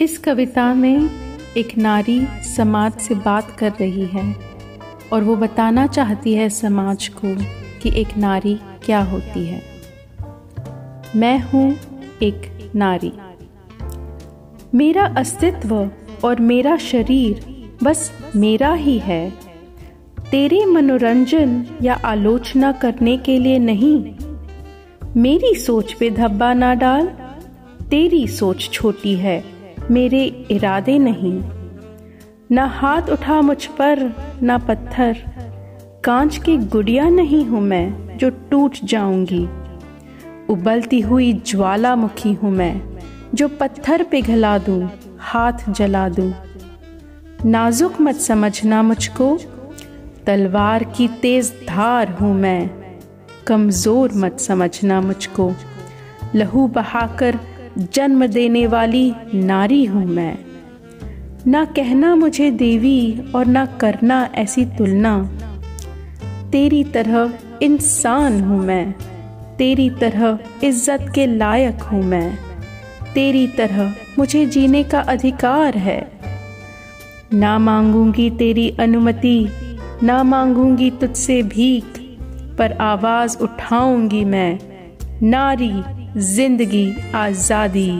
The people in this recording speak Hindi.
इस कविता में एक नारी समाज से बात कर रही है और वो बताना चाहती है समाज को कि एक नारी क्या होती है। मैं हूँ एक नारी। मेरा अस्तित्व और मेरा शरीर बस मेरा ही है। तेरे मनोरंजन या आलोचना करने के लिए नहीं। मेरी सोच पे धब्बा ना डाल, तेरी सोच छोटी है। मेरे इरादे नहीं। ना हाथ उठा मुझ पर, ना पत्थर। कांच की गुड़िया नहीं हूँ मैं, जो टूट जाऊँगी। उबलती हुई ज्वालामुखी हूँ मैं, जो पत्थर पिघला दूँ, हाथ जला दूँ। नाजुक मत समझना मुझको, तलवार की तेज धार हूँ मैं। कमज़ोर मत समझना मुझको, लहू बहाकर जन्म देने वाली नारी हूँ मैं। ना कहना मुझे देवी और ना करना ऐसी तुलना। तेरी तरह इंसान हूँ मैं। तेरी तरह इज़्ज़त के लायक हूँ मैं। तेरी तरह मुझे जीने का अधिकार है। ना मांगूँगी तेरी अनुमति, ना मांगूँगी तुझसे भीख, पर आवाज़ उठाऊँगी मैं। नारी ज़िंदगी आज़ादी।